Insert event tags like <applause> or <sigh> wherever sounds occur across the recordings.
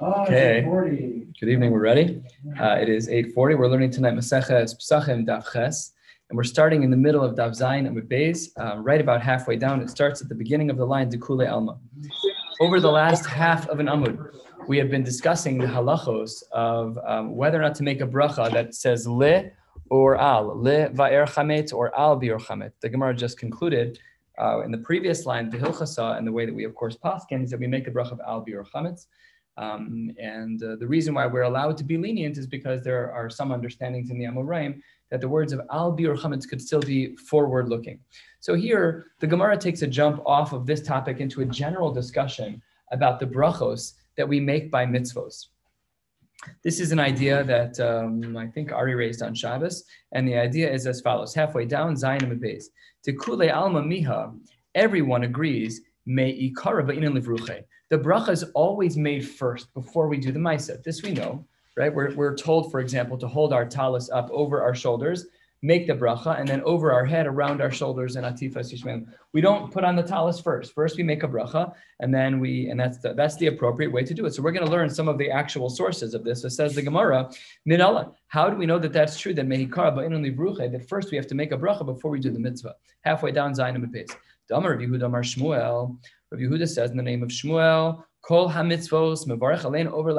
Oh, Okay. 40. Good evening. We're ready. Uh, it is 8:40. We're learning tonight Maseches Pesachim Daf Ches, and we're starting in the middle of Daf Zayin and Beis, uh, right about halfway down. It starts at the beginning of the line Dekule Alma. Over the last half of an Amud, we have been discussing the halachos of um, whether or not to make a bracha that says le or al, le va'er chametz or al bior chametz. The Gemara just concluded uh, in the previous line, the hilchasa, and the way that we of course paskin is that we make a bracha of al bior chametz. Um, and uh, the reason why we're allowed to be lenient is because there are some understandings in the Amoraim that the words of al biur chametz could still be forward looking. So here, the Gemara takes a jump off of this topic into a general discussion about the brachos that we make by mitzvos. This is an idea that um, I think Ari raised on Shabbos, and the idea is as follows: halfway down, Zayin. To kule alma miha, everyone agrees. Me ikara ba'inan livruche. The bracha is always made first before we do the ma'isa. This we know, right? We're, we're told, for example, to hold our talis up over our shoulders, make the bracha, and then over our head, around our shoulders, and atifas yishmem. We don't put on the talis first. First, we make a bracha, and then we, and that's the, that's the appropriate way to do it. So we're going to learn some of the actual sources of this. It says the Gemara, Minala. How do we know that that's true? That mehikara livruche. That first we have to make a bracha before we do the mitzvah. Halfway down, Zayin and Damar Yehuda Amar Shmuel. Rav Yehuda says in the name of Shmuel, Kol hamitzvos mevarech alein over.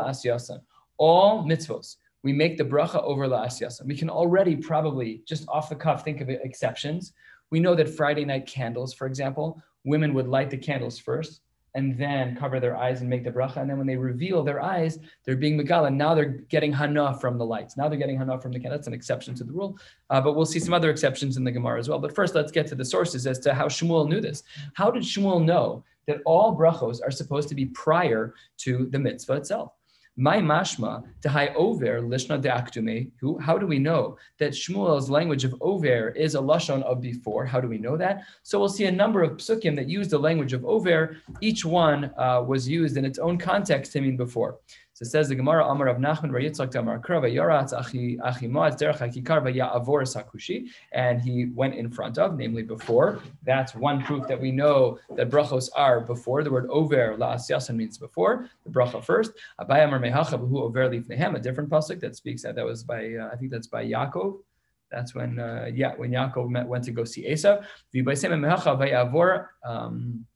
All mitzvos, we make the bracha over la'asyasan. We can already probably just off the cuff think of exceptions. We know that Friday night candles, for example, women would light the candles first and then cover their eyes and make the bracha. And then when they reveal their eyes, they're being megala. Now they're getting hana from the lights. Now they're getting hana from the candle. That's an exception to the rule. Uh, but we'll see some other exceptions in the Gemara as well. But first, let's get to the sources as to how Shmuel knew this. How did Shmuel know that all brachos are supposed to be prior to the mitzvah itself? My mashma tehai over lishna deaktume. Who? How do we know that Shmuel's language of over is a lashon of before? How do we know that? So we'll see a number of psukim that use the language of over. Each one uh, was used in its own context to mean before. So it says the Gemara Amar of Nachman Yitzchak Damar Krava Yaratz Achi Achi Moaz Derech Hakikar Vayavor Sakushi, and he went in front of, namely before. That's one proof that we know that brachos are before. The word over la'asyasan means before. The bracha first. Abai Amar Mehacha B'hu Over Lifnehem, a different pasuk that speaks that that was by uh, I think that's by Yaakov. That's when uh, yeah when Yaakov met, went to go see Vayavor. Um,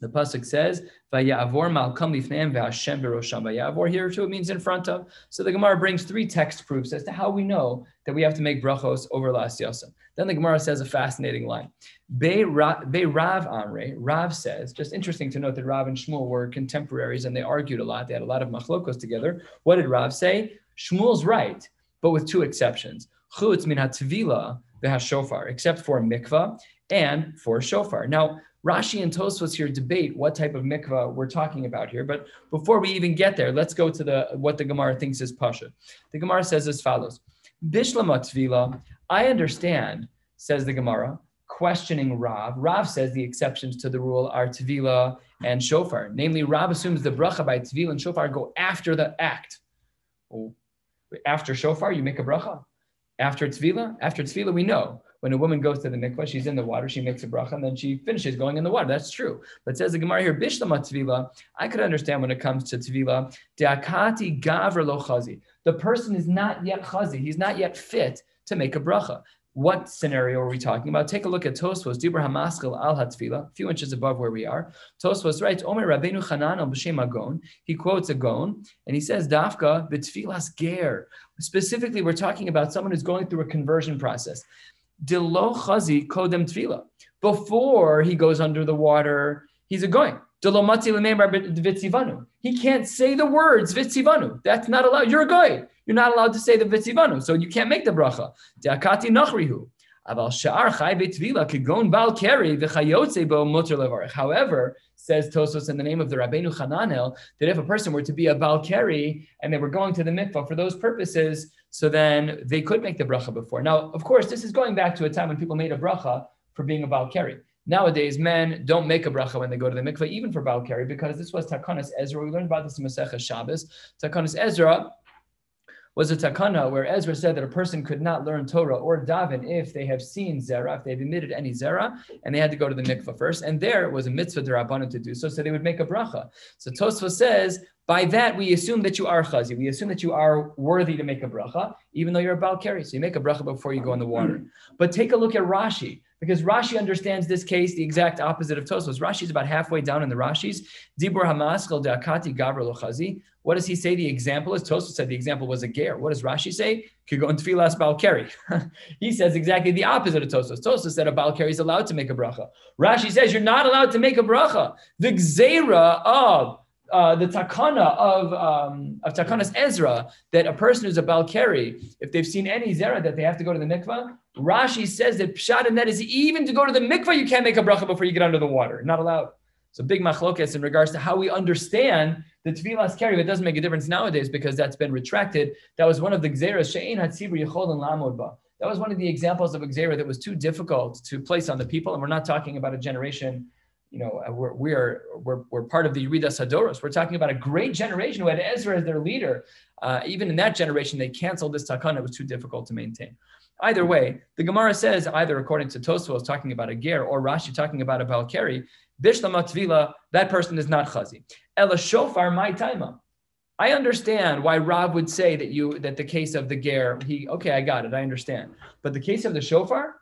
the pasuk says, "Vayavor malkam lifneim ve'Hashem berosham." Vayavor here too it means in front of. So the Gemara brings three text proofs as to how we know that we have to make brachos over last yosem. Then the Gemara says a fascinating line. Be Rav Amre, Rav says, just interesting to note that Rav and Shmuel were contemporaries and they argued a lot. They had a lot of machlokos together. What did Rav say? Shmuel's right, but with two exceptions. Chutz min hatvila shofar, except for mikvah and for shofar. Now, Rashi and Tosfos here debate what type of mikvah we're talking about here. But before we even get there, let's go to the what the Gemara thinks is pasha. The Gemara says as follows: Bishlama tvila. I understand, says the Gemara, questioning Rav. Rav says the exceptions to the rule are tvila and shofar. Namely, Rav assumes the bracha by tvila and shofar go after the act. Oh, after shofar, you make a bracha. After tvila, after tvila, we know when a woman goes to the mikvah, she's in the water, she makes a bracha, and then she finishes going in the water. That's true. But says the Gemara here, Bishlama tvila, I could understand when it comes to tvila, de'akati gavr lo chazi. The person is not yet chazi, he's not yet fit to make a bracha. What scenario are we talking about? Take a look at Tosfos, Dibra Hamaskal al Hatzvila, a few inches above where we are. Tosfos writes, Omer Rabbeinu Chananel B'Shem Agon. He quotes a gon, and he says, Dafka b'tfilas ger. Specifically, we're talking about someone who's going through a conversion process. Dilo chazi kodem tefila. Before he goes under the water, he's a going. He can't say the words vitzivanu. That's not allowed. You're a guy. You're not allowed to say the vitzivanu, so you can't make the bracha. De'akati nachrihu. However, says Tosfos in the name of the Rabbeinu Hananel, that if a person were to be a Balkari and they were going to the mikvah for those purposes, so then they could make the bracha before. Now, of course, this is going back to a time when people made a bracha for being a Balkari. Nowadays, men don't make a bracha when they go to the mikvah, even for Balkari, because this was Takanas Ezra. We learned about this in Masechah Shabbos. Takanas Ezra was a takana where Ezra said that a person could not learn Torah or daven if they have seen zera, if they've emitted any zera, and they had to go to the mikvah first. And there was a mitzvah derabbanan to do so, so they would make a bracha. So Tosfos says by that, we assume that you are chazi. We assume that you are worthy to make a bracha, even though you're a balkari. So you make a bracha before you go in the water. But take a look at Rashi, because Rashi understands this case the exact opposite of Tosfos. Rashi is about halfway down in the Rashis. Dibur hamaskel deakati gabra chazi. What does he say? The example is Tosfos said the example was a ger. What does Rashi say? In tefillas balkari. <laughs> he says exactly the opposite of Tosfos. Tosfos said a balkari is allowed to make a bracha. Rashi says you're not allowed to make a bracha. The gzera of uh, the takana of um, of takanas Ezra that a person who's a balkari, if they've seen any zera that they have to go to the mikvah, Rashi says that pshat and that is even to go to the mikvah you can't make a bracha before you get under the water, not allowed. So big machlokas in regards to how we understand the tefillas carry. It doesn't make a difference nowadays because that's been retracted. That was one of the gzeras she'ein hatzibur yichol and lamod ba. That was one of the examples of a gzera that was too difficult to place on the people, and we're not talking about a generation you know, uh, we're, we are, we're, we're part of the Yeridas Hadoros. We're talking about a great generation who had Ezra as their leader. Uh, even in that generation, they canceled this takana. It was too difficult to maintain. Either way, the Gemara says, either according to Tosfos talking about a ger or Rashi talking about a balkari, bishlama tvila, that person is not chazi. Ela shofar my taima. I understand why Rav would say that you that the case of the ger, he okay, I got it, I understand. But the case of the shofar,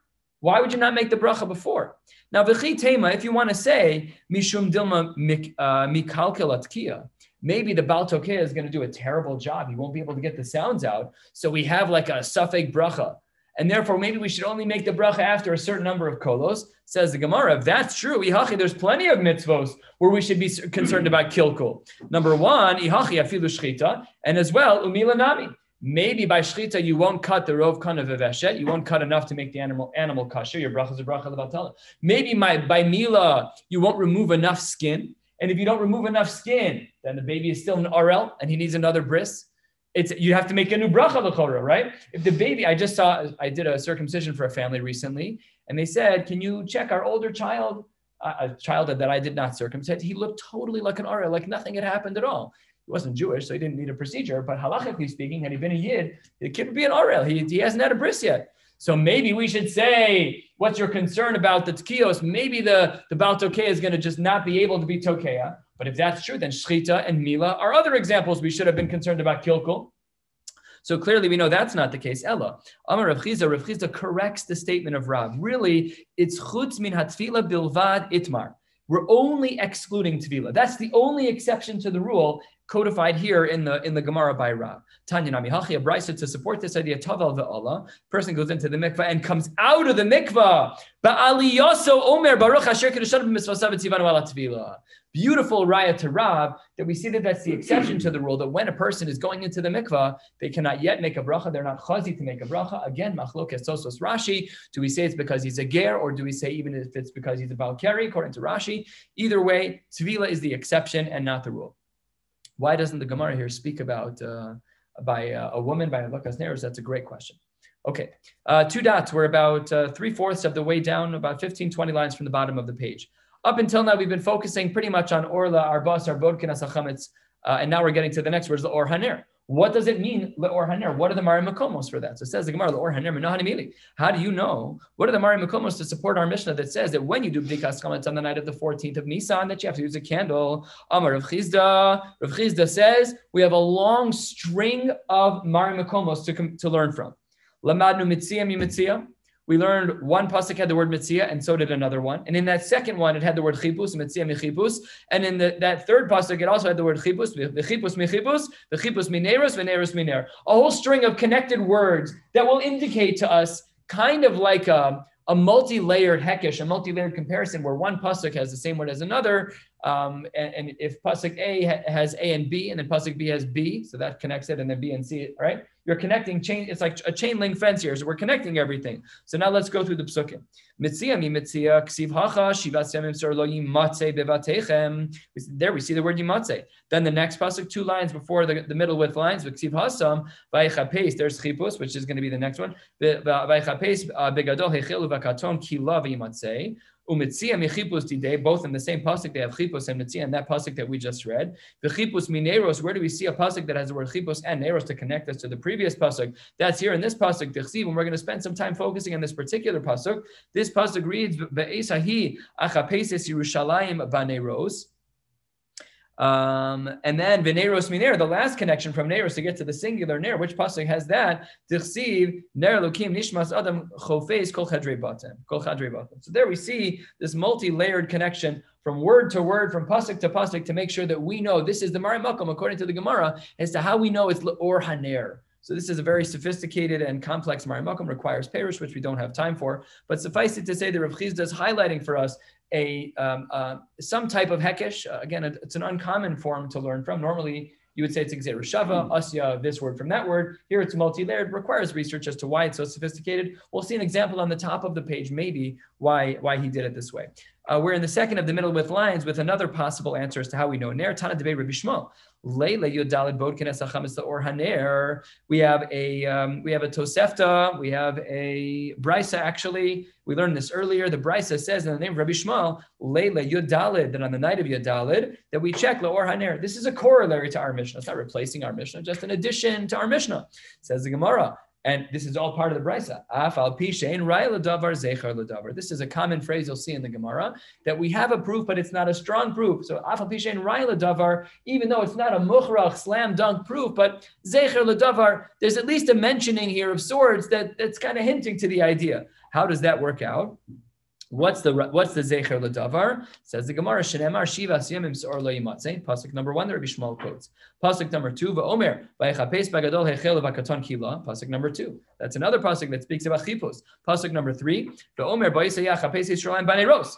why would you not make the bracha before? Now, v'chi tema, if you want to say mishum dilma uh, mikalkelatkia, maybe the Baal Tokea is going to do a terrible job. He won't be able to get the sounds out. So we have like a suffix bracha. And therefore, maybe we should only make the bracha after a certain number of kolos. Says the Gemara, if that's true, ihachi, there's plenty of mitzvos where we should be concerned about kilkul. Number one, shchita, and as well, umila nami. Maybe by shchita you won't cut the rov of veshet. You won't cut enough to make the animal animal kosher. Your bracha is a bracha levatala. Maybe my by mila you won't remove enough skin. And if you don't remove enough skin, then the baby is still an RL and he needs another bris. It's you have to make a new bracha l'chora, right? If the baby, I just saw, I did a circumcision for a family recently, and they said, "Can you check our older child, a child that I did not circumcise? He looked totally like an RL, like nothing had happened at all." He wasn't Jewish, so he didn't need a procedure. But halachically speaking, had he been a Yid, the kid would be an Orel. He, he hasn't had a bris yet. So maybe we should say, what's your concern about the tkios? Maybe the, the Baal Tokea is going to just not be able to be Tokea. But if that's true, then Shchita and Mila are other examples we should have been concerned about Kilkul. So clearly we know that's not the case. Ella. Amar Rav Chisda, Rav Chisda corrects the statement of Rav. Really, it's chutz min hatfila bilvad itmar. We're only excluding tefillah. That's the only exception to the rule codified here in the in the Gemara by Rav. Tanya Nami Hachi Abraisa to support this idea, Tavel ve'Allah, person goes into the mikvah and comes out of the mikvah. Ba'aliyaso Omer Baruch Asher Beautiful raya to Rav that we see that that's the exception to the rule that when a person is going into the mikvah, they cannot yet make a bracha. They're not chazi to make a bracha. Again, machlok sosos Rashi. Do we say it's because he's a ger, or do we say even if it's because he's a balkari? According to Rashi, either way, tvila is the exception and not the rule. Why doesn't the Gemara here speak about uh, by uh, a woman by Lakas Neros? That's a great question. Okay, uh, two dots. We're about uh, three fourths of the way down, about 15, 20 lines from the bottom of the page. Up until now, we've been focusing pretty much on Orla, our boss, our Asachametz, uh, and now we're getting to the next words, the Or Haner. What does it mean, le'or haner? What are the Mari Makomos for that? So it says the Gemara, le'or haner. How do you know? What are the Mari Makomos to support our Mishnah that says that when you do Bdikas Chametz on the night of the 14th of Nisan, that you have to use a candle? Amar Rav Chisda. Rav Chisda says we have a long string of Mari Makomos to, to learn from. Lamadnu mitzia mi mitzia. We learned one pasuk had the word mitzia, and so did another one. And in that second one, it had the word chipus, mitzia michipus. And in the, that third pasuk, it also had the word chipus, v'chipus michipus, v'chipus mineros, v'neros miner. A whole string of connected words that will indicate to us kind of like a, a multi-layered hekesh, a multi-layered comparison where one pasuk has the same word as another, um, and, and, if pasuk A ha- has A and B, and then pasuk B has B, so that connects it, and then B and C, right? You're connecting chain. It's like a chain link fence here. So we're connecting everything. So now let's go through the psukim. There we see the word yimatze. Then the next pasuk, two lines before the, the middle width lines. There's chipus, which is going to be the next one. Umitzia mechipus today, both in the same pasuk they have chipus and mitzia, and that pasuk that we just read. The chipus mineros. Where do we see a pasuk that has the word chipus and neros to connect us to the previous pasuk? That's here in this pasuk. Tichsiv, and we're going to spend some time focusing on this particular pasuk. This pasuk reads be'esahi achapeses Yerushalayim baneros. Um, and then Veneros Miner, the last connection from Neros to get to the singular Ner, which pasuk has that? Tichsiv Ner Lukim Nishmas Adam Chofes Kol Chadre Batem. Kol. So there we see this multi-layered connection from word to word, from pasuk to pasuk, to make sure that we know this is the Mari Makom according to the Gemara as to how we know it's Or Haner. So this is a very sophisticated and complex Marimakum, requires perish, which we don't have time for. But suffice it to say the Rav Chisda is highlighting for us a um, uh, some type of hekesh. Uh, again, it's an uncommon form to learn from. Normally, you would say it's Xer Shava, Asya, this word from that word. Here it's multi-layered, requires research as to why it's so sophisticated. We'll see an example on the top of the page, maybe why why he did it this way. Uh, we're in the second of the middle with lines with another possible answer as to how we know. Ner Tana debate Rabbi Shmuel. Leila Yudalid Bodkin Esachamis or Haner. We have a um, we have a Tosefta. We have a Brisa. Actually, we learned this earlier. The Brisa says in the name of Rabbi Shmuel, Leila Yudalid, that on the night of Yudalid, that we check Laor Haner. This is a corollary to our Mishnah. It's not replacing our Mishnah, just an addition to our Mishnah. Says the Gemara. And this is all part of the brisa. This is a common phrase you'll see in the Gemara that we have a proof, but it's not a strong proof. So afal pishen rayla davar, even though it's not a mukhrach slam dunk proof, but zecher ledavar, there's at least a mentioning here of swords that, that's kind of hinting to the idea. How does that work out? What's the what's the zecher ledavar? Says the Gemara shenemar shiva siyamim seor lo yimatze. Pasuk number one, the Rabbi Shmuel quotes. Pasuk number two, va'omer vaychapes bagadol hechel vakaton kila. Pasuk number two. That's another pasuk that speaks about chipos. Pasuk number three, va'omer ba'isayach chapes Yisraelim baneros.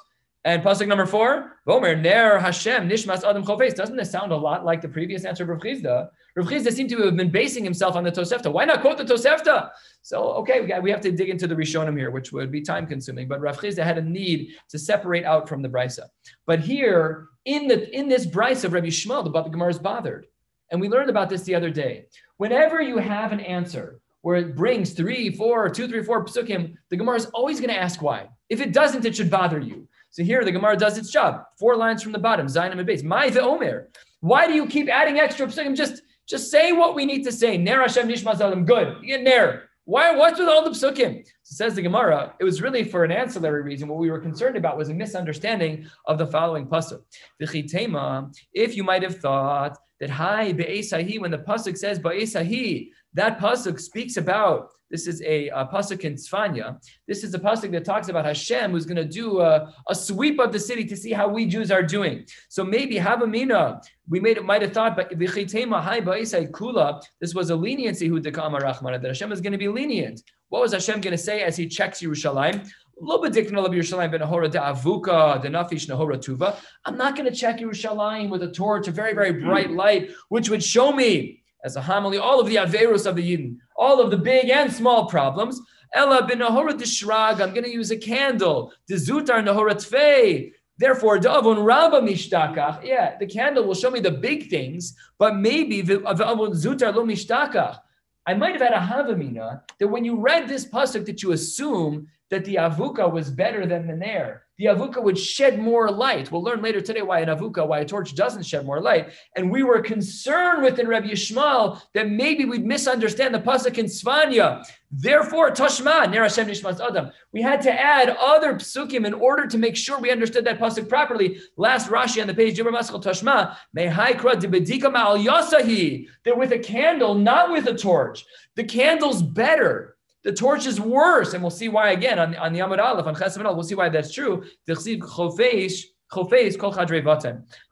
And pasuk number four, Vomer Ner Hashem Nishmas Adam Chofes. Doesn't this sound a lot like the previous answer of Rav Chisda? Rav Chisda seemed to have been basing himself on the Tosefta. Why not quote the Tosefta? So okay, we, have to dig into the Rishonim here, which would be time consuming. But Rav Chisda had a need to separate out from the Brisa. But here in the in this Brisa of Rabbi Shmuel, the Gemara is bothered, and we learned about this the other day. Whenever you have an answer where it brings three, four, two, three, four psukim, the Gemara is always going to ask why. If it doesn't, it should bother you. So here the Gemara does its job. Four lines from the bottom, Zainam and base. My Omer. Why do you keep adding extra psukim? Just, just say what we need to say. Ner Hashem Nishma Good. You get Ner. Why? What's with all the psukim? So says the Gemara. It was really for an ancillary reason. What we were concerned about was a misunderstanding of the following pasuk. If you might have thought that hi be'esahi when the pasuk says be'esahi, that pasuk speaks about this is a, a pasuk in Tzfanya. This is a pasuk that talks about Hashem who's going to do a, a, sweep of the city to see how we Jews are doing. So maybe Havamina, we made might have thought, but kula. This was a leniency who dekama Rahmana that Hashem is going to be lenient. What was Hashem going to say as He checks Yerushalayim? I'm not going to check Yerushalayim with a torch, a very, very bright light, which would show me as a homily, all of the Averus of the Yidden, all of the big and small problems. Ella bin Shrag, I'm going to use a candle. Dezutar Nahora Tfei. Therefore, Davon Rabba Mishtakach. Yeah, the candle will show me the big things, but maybe Zutar Lo Mishtakach. I might have had a Havamina that when you read this pasuk that you assume that the avuka was better than the nair. The avuka would shed more light. We'll learn later today why an avuka, why a torch doesn't shed more light. And we were concerned within Rabbi Yishmael that maybe we'd misunderstand the pasuk in Tzfanya. Therefore, Tashma, Ner Hashem Nishmas Adam. We had to add other psukim in order to make sure we understood that pasuk properly. Last Rashi on the page, Jibra Maskal Tashma, Mehaikra Dibedika Ma'al Yasahi. That with a candle, not with a torch. The candle's better. The torch is worse, and we'll see why again on, on the Amud Aleph, on Chesed we'll see why that's true.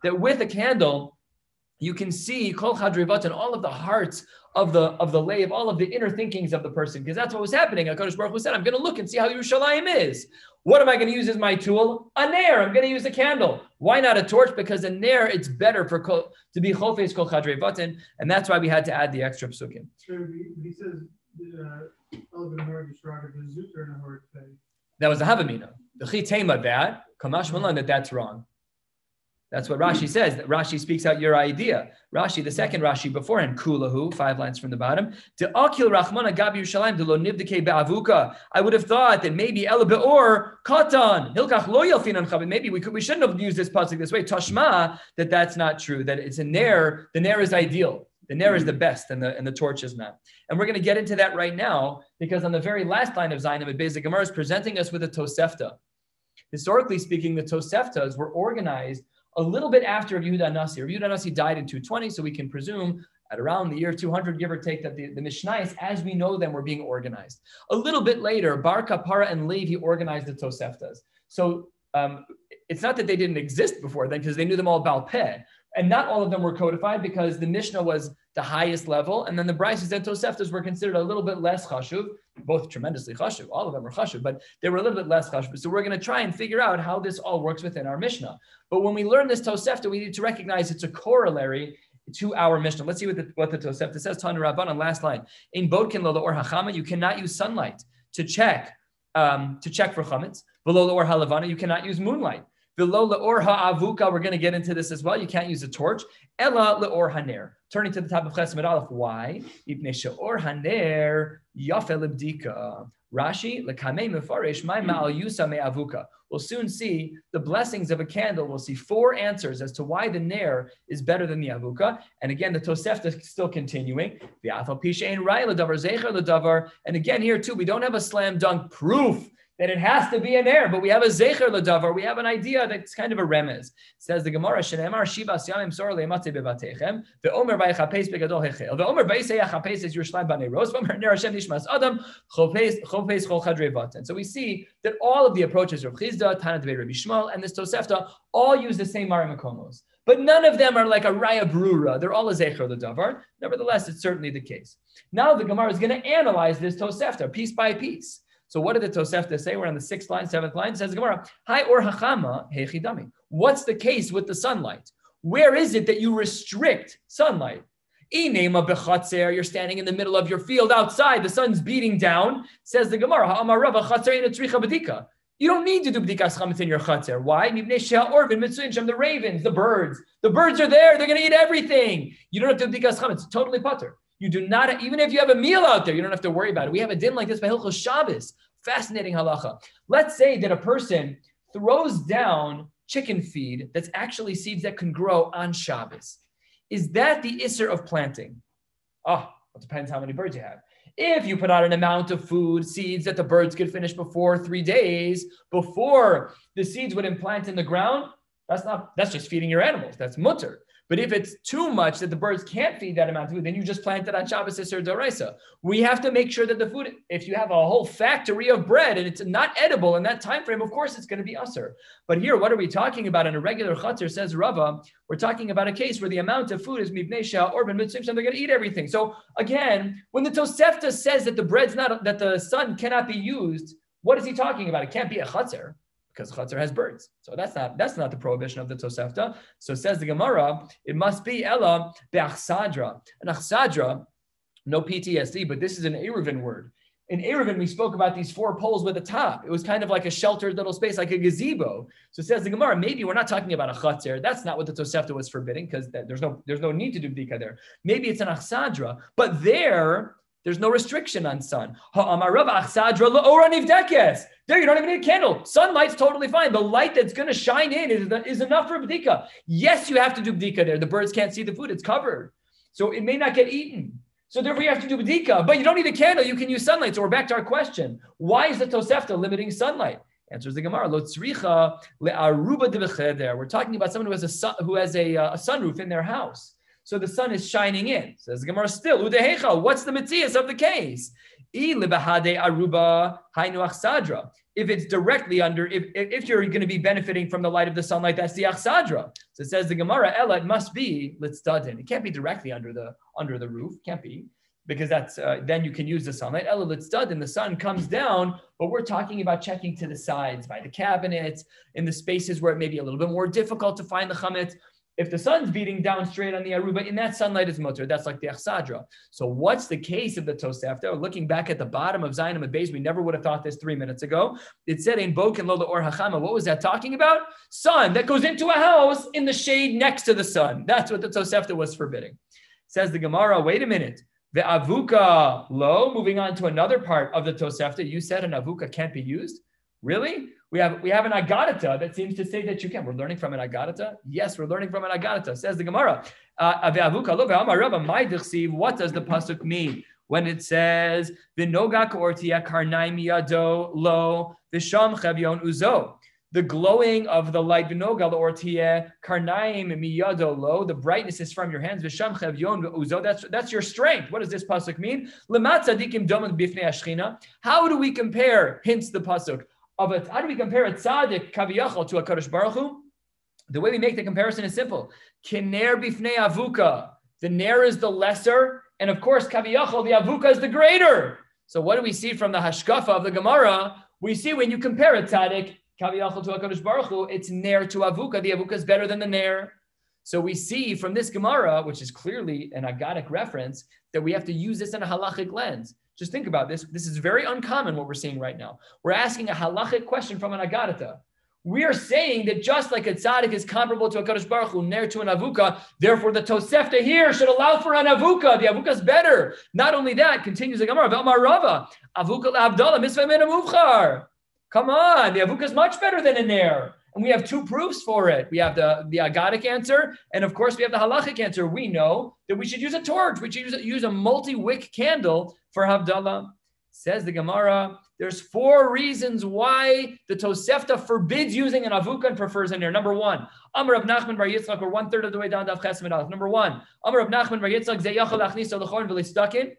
That with a candle, you can see kol chadrevat and all of the hearts of the of the lay of all of the inner thinkings of the person, because that's what was happening. Hakadosh Baruch Hu said, "I'm going to look and see how Yerushalayim is. What am I going to use as my tool? A nair. I'm going to use a candle. Why not a torch? Because a nair it's better for to be chofes kol chadrevatin, and that's why we had to add the extra psukim. He says. That was a Havamina. The Chitema bad, Kamash Malan that that's wrong. That's what Rashi says. That Rashi speaks out your idea. Rashi, the second Rashi beforehand, kulahu, five lines from the bottom. To akil rachmana gabi Yerushalayim de lo nivdike. I would have thought that maybe ela be'or katan hilkach lo yelfinan chavim. Maybe we could we shouldn't have used this pasuk this way. Tashma that that's not true. That it's a nair. The nair is ideal. The nair is the best, and the and the torch is not. And we're going to get into that right now because on the very last line of Zainam at Beis Gemara is presenting us with a tosefta. Historically speaking, the toseftas were organized a little bit after Yehuda Nasi. Yehuda Nasi died in 220, so we can presume at around the year 200, give or take, that the, the Mishnais, as we know them, were being organized. A little bit later, Bar Kapara and Levi organized the Toseftas. So um, it's not that they didn't exist before then, because they knew them all Balpeh. And not all of them were codified because the Mishnah was the highest level, and then the Brises and Toseftas were considered a little bit less chashuv, both tremendously chashuv. All of them were chashuv, but they were a little bit less chashuv. So we're going to try and figure out how this all works within our Mishnah. But when we learn this Tosefta, we need to recognize it's a corollary to our Mishnah. Let's see what the, what the Tosefta says. Tan Rabban on last line. In Bodkin lo or hachama, you cannot use sunlight to check um, to check for chametz. Below or halavana, you cannot use moonlight. Below or ha'avuka, we're going to get into this as well. You can't use a torch. Ella leor haner. Turning to the top of Chesed Aleph. Why? Ibne she'or haner yafel ibdika. Rashi, lekame mefaresh my ma'al yusa me'avuka. We'll soon see the blessings of a candle. We'll see four answers as to why the nair is better than the avuka. And again, the Tosefta is still continuing. And again, here too, we don't have a slam dunk proof that it has to be an air, but we have a zecher ladavar. We have an idea that's kind of a remez. says the Gemara, "Shenemar shiva siyamim sor lematze bevatechem ve'omer vaychapes begadol hechel ve'omer vaysei yachapes es Yerushalayim b'nei ros ve'omer ner Hashem nishmas adam chopes chopes chol vatan." So we see that all of the approaches of Chisda, Tanat Rabbi Shmuel, and this Tosefta all use the same Marimakomos. But none of them are like a Raya Brura. They're all a Zecher the Davar. Nevertheless, it's certainly the case. Now the Gemara is going to analyze this Tosefta piece by piece. So what did the Tosefta say? We're on the sixth line, seventh line. It says Gemara, Hi or hachama hechidami. What's the case with the sunlight? Where is it that you restrict sunlight? Inema bechatzer, you're standing in the middle of your field outside, the sun's beating down. Says the Gemara, "Ha'amar Ha'amarava chatzer in a. You don't need to do bdikas chametz in your chatzer. Why? Nibnesha or vinj, the ravens, the birds. The birds are there. They're going to eat everything. You don't have to do bdikas chametz. Totally putter. You do not, even if you have a meal out there, you don't have to worry about it. We have a din like this by Hilchos Shabbos. Fascinating halacha. Let's say that a person throws down chicken feed that's actually seeds that can grow on Shabbos. Is that the isser of planting? Oh, it depends how many birds you have. If you put out an amount of food, seeds that the birds could finish before three days, before the seeds would implant in the ground, that's not that's just feeding your animals. That's mutter. But if it's too much that the birds can't feed that amount of food, then you just plant it on Shabbos Isser Doraisa. We have to make sure that the food, if you have a whole factory of bread and it's not edible in that time frame, of course it's going to be usser. But here, what are we talking about in a regular? Says Rava, we're talking about a case where the amount of food is mibnesha or ben mitzvah, they're going to eat everything. So again, when the Tosefta says that the bread's not that the sun cannot be used, what is he talking about? It can't be a chutzner because chatzar has birds. So that's not that's not the prohibition of the Tosefta. So says the Gemara, it must be Ella be'achsadra. An achsadra, no PTSD, but this is an Eruvin word. In Eruvin, we spoke about these four poles with a top. It was kind of like a sheltered little space, like a gazebo. So says the Gemara, maybe we're not talking about a chatzir. That's not what the Tosefta was forbidding, because there's no there's no need to do bdika there. Maybe it's an achsadra, but there there's no restriction on sun. There, you don't even need a candle. Sunlight's totally fine. The light that's going to shine in is, is enough for bdika. Yes, you have to do bdika there. The birds can't see the food; it's covered, so it may not get eaten. So therefore, you have to do bdika. But you don't need a candle. You can use sunlight. So we're back to our question: Why is the tosefta limiting sunlight? Answers the Gemara. We're talking about someone who has a sun, who has a, uh, a sunroof in their house so the sun is shining in. Says the Gemara still, Udehecha, what's the mitzias of the case? If it's directly under, if, if you're going to be benefiting from the light of the sunlight, that's the achsadra. So it says the Gemara, Ella, it must be litzdadin. It can't be directly under the under the roof. Can't be because that's uh, then you can use the sunlight. Ella litzdadin. The sun comes down, but we're talking about checking to the sides by the cabinets in the spaces where it may be a little bit more difficult to find the chametz If the sun's beating down straight on the aruba, in that sunlight is mutter. That's like the achsadra. So what's the case of the tosefta? Looking back at the bottom of Zainam base, we never would have thought this three minutes ago. It said in Boken Lola or Hachama. What was that talking about? Sun that goes into a house in the shade next to the sun. That's what the tosefta was forbidding. Says the Gemara. Wait a minute. The avuka lo. Moving on to another part of the tosefta. You said an avuka can't be used. Really? We have we have an agadata that seems to say that you can. We're learning from an agadata. Yes, we're learning from an agadata. Says the Gemara. Uh, what does the pasuk mean when it says lo uzo? The glowing of the light v'nogal ortia karnaim miyado lo. The brightness is from your hands v'sham chavyon uzo. That's that's your strength. What does this pasuk mean? How do we compare? Hints the pasuk of a how do we compare a tzaddik kaviyachal to a kadosh baruch Hu? The way we make the comparison is simple. Kiner bifnei avuka. The ner is the lesser, and of course kaviyachal the avuka is the greater. So what do we see from the hashkafa of the Gemara? We see when you compare a tzaddik kaviyachal to a kadosh baruch Hu, it's ner to avuka. The avuka is better than the ner. So we see from this Gemara, which is clearly an agadic reference, that we have to use this in a halachic lens. Just think about this. This is very uncommon what we're seeing right now. We're asking a halachic question from an agadata. We are saying that just like a tzaddik is comparable to a Kadosh Baruch Hu, ner to an avuka, therefore the Tosefta here should allow for an avuka. The avuka is better. Not only that, continues the Gemara, Velmar Rava, avuka la misveh min Come on, the avuka is much better than a ner. And we have two proofs for it. We have the, the agadic answer, and of course, we have the halachic answer. We know that we should use a torch, we should use, use a multi wick candle for Havdalah. Says the Gemara, there's four reasons why the Tosefta forbids using an avuka and prefers in there. Number one, Amr of Nachman Bar Yitzchak, we're one third of the way down to Chesed Aleph. Number one, Amr of Nachman Bar Yitzchak, Ze Yachal Achniso Lechorn V'Listakin,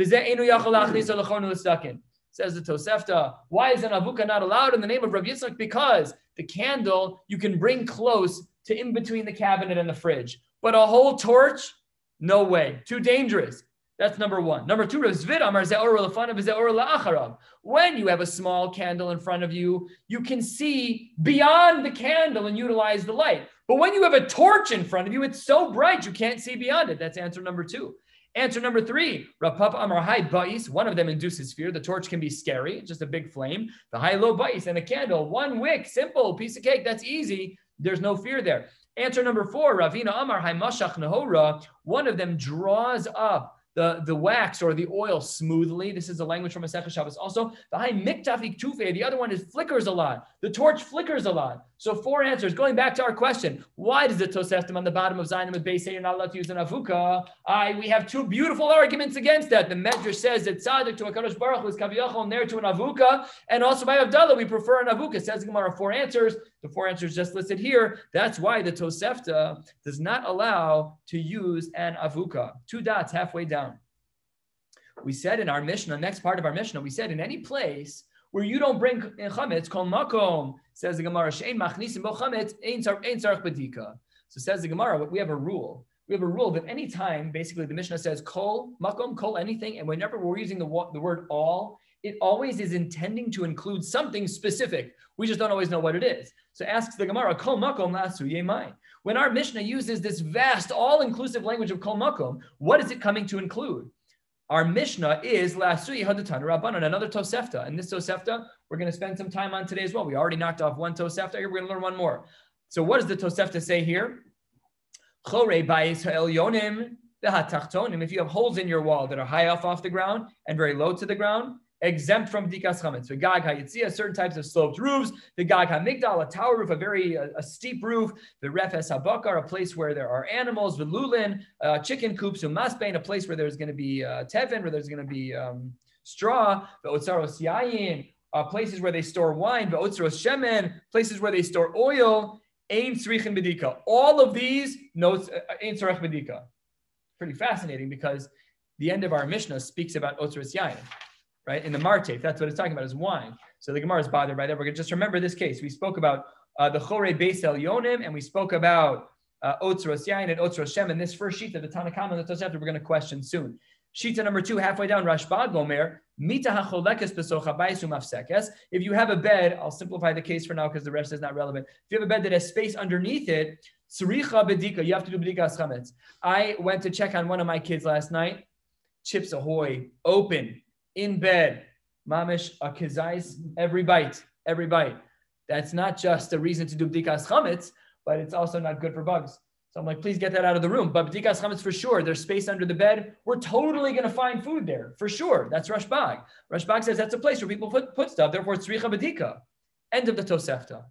V'Ze Enu Yachal Achniso Lechorn V'Listakin. Says the Tosefta, why is an avuka not allowed in the name of Rabbi Yitzchak? Because the candle you can bring close to in between the cabinet and the fridge, but a whole torch, no way, too dangerous. That's number one. Number two, when you have a small candle in front of you, you can see beyond the candle and utilize the light. But when you have a torch in front of you, it's so bright you can't see beyond it. That's answer number two. Answer number three, Rav Papa Amar High Bais, one of them induces fear. The torch can be scary, just a big flame. The high low Bais and a candle, one wick, simple, piece of cake, that's easy. There's no fear there. Answer number four, Ravina Amar High Mashach Nahora, one of them draws up the, the wax or the oil smoothly. This is a language from a Masechah Shabbos. Also, the high miktafik tufe, the other one is flickers a lot. The torch flickers a lot. So four answers. Going back to our question, why does the Toseftim on the bottom of Zion with base say you're not allowed to use an avuka? I we have two beautiful arguments against that. The Medrash says that tzaddik to a kadosh baruch was kaviyachol there to an avuka, and also by Havdalah we prefer an avuka. Says the Gemara four answers. The four answers just listed here. That's why the Tosefta does not allow to use an avuka. Two dots halfway down. We said in our Mishnah, next part of our Mishnah, we said in any place where you don't bring in chametz, kol makom, says the Gemara, shein machnisim bo chametz, ein tzarch bedika. So says the Gemara, we have a rule. We have a rule that any time, basically, the Mishnah says kol makom, kol anything, and whenever we're using the, the word all, it always is intending to include something specific. We just don't always know what it is. So asks the Gemara, kol makom lasu yemai. When our Mishnah uses this vast, all-inclusive language of kol makom, what is it coming to include? Our Mishnah is Lasui Hadatan Rabbanon, another Tosefta. And this Tosefta, we're going to spend some time on today as well. We already knocked off one Tosefta. Here we're going to learn one more. So, what does the Tosefta say here? Yonim, the Hatachtonim. If you have holes in your wall that are high off off the ground and very low to the ground, exempt from dikas chametz. The gag hayitzia, certain types of sloped roofs. The gag hamigdal, a tower roof, a very uh, a steep roof. The refes habakar, a place where there are animals. The lulin, uh, chicken coops. Umasbein, a place where there's going to be uh, tevin, where there's going to be um, straw. The otzaros yayin, uh, places where they store wine. The otzaros shemen, places where they store oil. Ain srichin bedika. All of these notes uh, ain sarech bedika. Pretty fascinating because the end of our Mishnah speaks about otzaros yayin right? In the Martef, that's what it's talking about is wine. So the Gemara is bothered by that. We're going to just remember this case. We spoke about uh, the Chore Beis El Yonim, and we spoke about uh, Otzros Yain and Otzros Shem. And this first sheet of the Tanakhama and the Tosefta, we're going to question soon. Sheet number two, halfway down, Rashbag Omer, Mita hacholekes besocha mafsekes. If you have a bed, I'll simplify the case for now because the rest is not relevant. If you have a bed that has space underneath it, Tzricha bedika. You have to do bedikas chametz. I went to check on one of my kids last night. Chips Ahoy, open, in bed. Mamish a kizais every bite, every bite. That's not just a reason to do bdikas chametz, but it's also not good for bugs. So I'm like, please get that out of the room. But bdikas chametz for sure. There's space under the bed. We're totally going to find food there for sure. That's Rashbag. Rashbag says that's a place where people put, put stuff. Therefore, it's tzricha bedika. End of the Tosefta.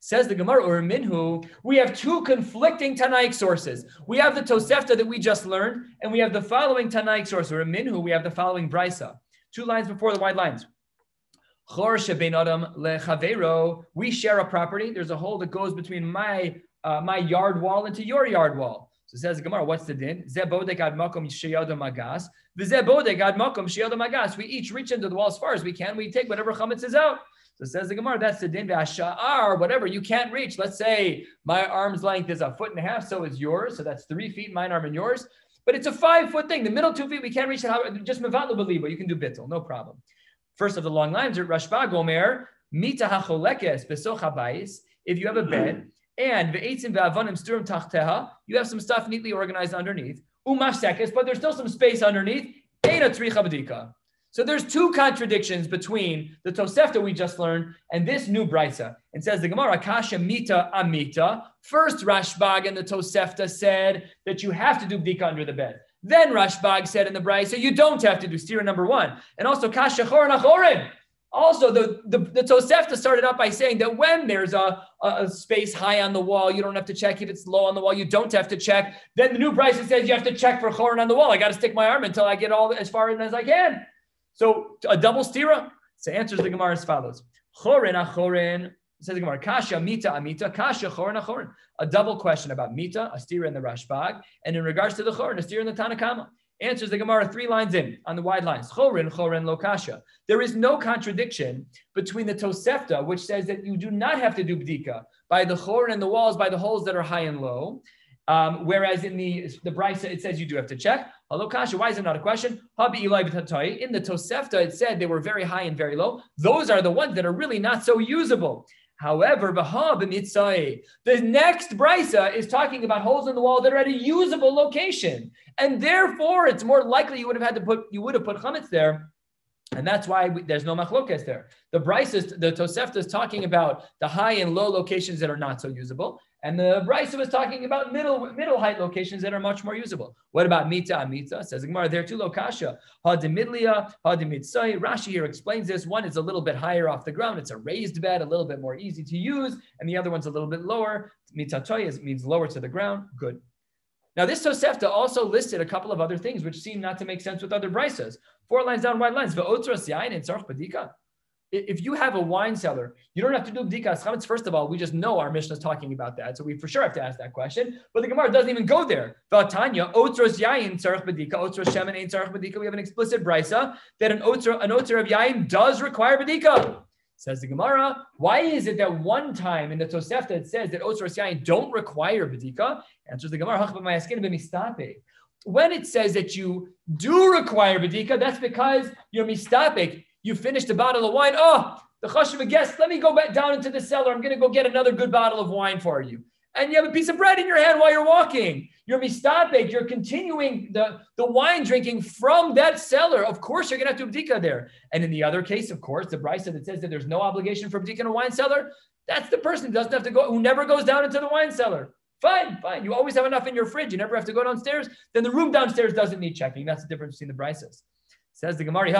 Says the Gemara or Minhu, we have two conflicting Tanaic sources. We have the Tosefta that we just learned, and we have the following Tanaic source. Or Minhu, we have the following Brisa. Two lines before the wide lines. We share a property. There's a hole that goes between my uh, my yard wall into your yard wall. So says the Gemara, what's the din? We each reach into the wall as far as we can. We take whatever chametz is out. So says the Gemara, that's the din v'asha'ar, whatever you can't reach. Let's say my arm's length is a foot and a half, so is yours. So that's three feet, mine arm and yours. But it's a five foot thing. The middle two feet we can't reach. It, just mevatlu believe, but you can do bittel, no problem. First of the long lines are Rashbag Omer, Mita hacholekes besoch If you have a bed and ve'etzim ve'avonim sturim tachteha, you have some stuff neatly organized underneath. Umashtekes, but there's still some space underneath. Eina tricha b'dika. So there's two contradictions between the Tosefta we just learned and this new Brisa. It says the Gemara, Kasha Mita Amita. First Rashbag and the Tosefta said that you have to do Bdika under the bed. Then Rashbag said in the Brisa, you don't have to do stira number one. And also Kasha Chorin Also, the, the, the Tosefta started out by saying that when there's a, a, space high on the wall, you don't have to check. If it's low on the wall, you don't have to check. Then the new Brisa says you have to check for Chorin on the wall. I got to stick my arm until I get all as far in as I can. So a double stira. So answers the Gemara as follows: Chorin achorin. Says the Gemara, Kasha mita amita, Kasha chorin achorin. A double question about mita, a stira in the Rashbag, and in regards to the chorin, a stira in the Tanakama. Answers the Gemara three lines in on the wide lines. Chorin, chorin, lo kasha. There is no contradiction between the Tosefta, which says that you do not have to do bdika by the chorin and the walls, by the holes that are high and low. Um, whereas in the the Brisa, it says you do have to check. Hello, Kasha. Why is it not a question? Habi Eli In the Tosefta, it said they were very high and very low. Those are the ones that are really not so usable. However, the next brisa is talking about holes in the wall that are at a usable location, and therefore it's more likely you would have had to put you would have put chametz there, and that's why we, there's no machlokes there. The brisa, the Tosefta is talking about the high and low locations that are not so usable, and the Brisa was talking about middle middle height locations that are much more usable. What about Mita Amita? Says Gemara, there too lokasha. Hadimidlia, Hadimitzai. Rashi here explains this. One is a little bit higher off the ground. It's a raised bed, a little bit more easy to use. And the other one's a little bit lower. Mitatoy means lower to the ground. Good. Now, this Tosefta also listed a couple of other things which seem not to make sense with other Brisas. Four lines down, wide lines. Ve'otras yain and tzarch badika if you have a wine cellar, you don't have to do bdikas chametz. First of all, we just know our Mishnah is talking about that, so we for sure have to ask that question. But the Gemara doesn't even go there. Vatanya otros yayin tzarich bedika, otros shemen ain't tzarich bedika. We have an explicit brisa that an otra an otra of yayin does require bedika. Says the Gemara, why is it that one time in the Tosefta it says that otros yayin don't require bedika? Answers the Gemara, when it says that you do require bedika, that's because you're mistapik you finished a bottle of wine. Oh, the chashiv guest, let me go back down into the cellar. I'm going to go get another good bottle of wine for you. And you have a piece of bread in your hand while you're walking. You're mistapek. You're continuing the, the wine drinking from that cellar. Of course, you're going to have to bdika there. And in the other case, of course, the brisa that says that there's no obligation for bdika in a wine cellar, that's the person who doesn't have to go, who never goes down into the wine cellar. Fine, fine. You always have enough in your fridge. You never have to go downstairs. Then the room downstairs doesn't need checking. That's the difference between the brisas. Says the Gemara,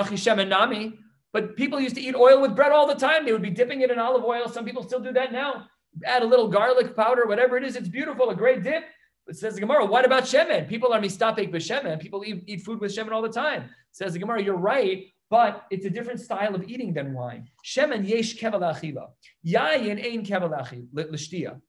Nami. But people used to eat oil with bread all the time. They would be dipping it in olive oil. Some people still do that now. Add a little garlic powder, whatever it is. It's beautiful, a great dip. It says the Gemara, what about shemen? People are mistapek b'shemen. People eat, eat food with shemen all the time. Says the Gemara, you're right, but it's a different style of eating than wine. Shemen yesh kevel achila. Yayin ein kevel l'shtia.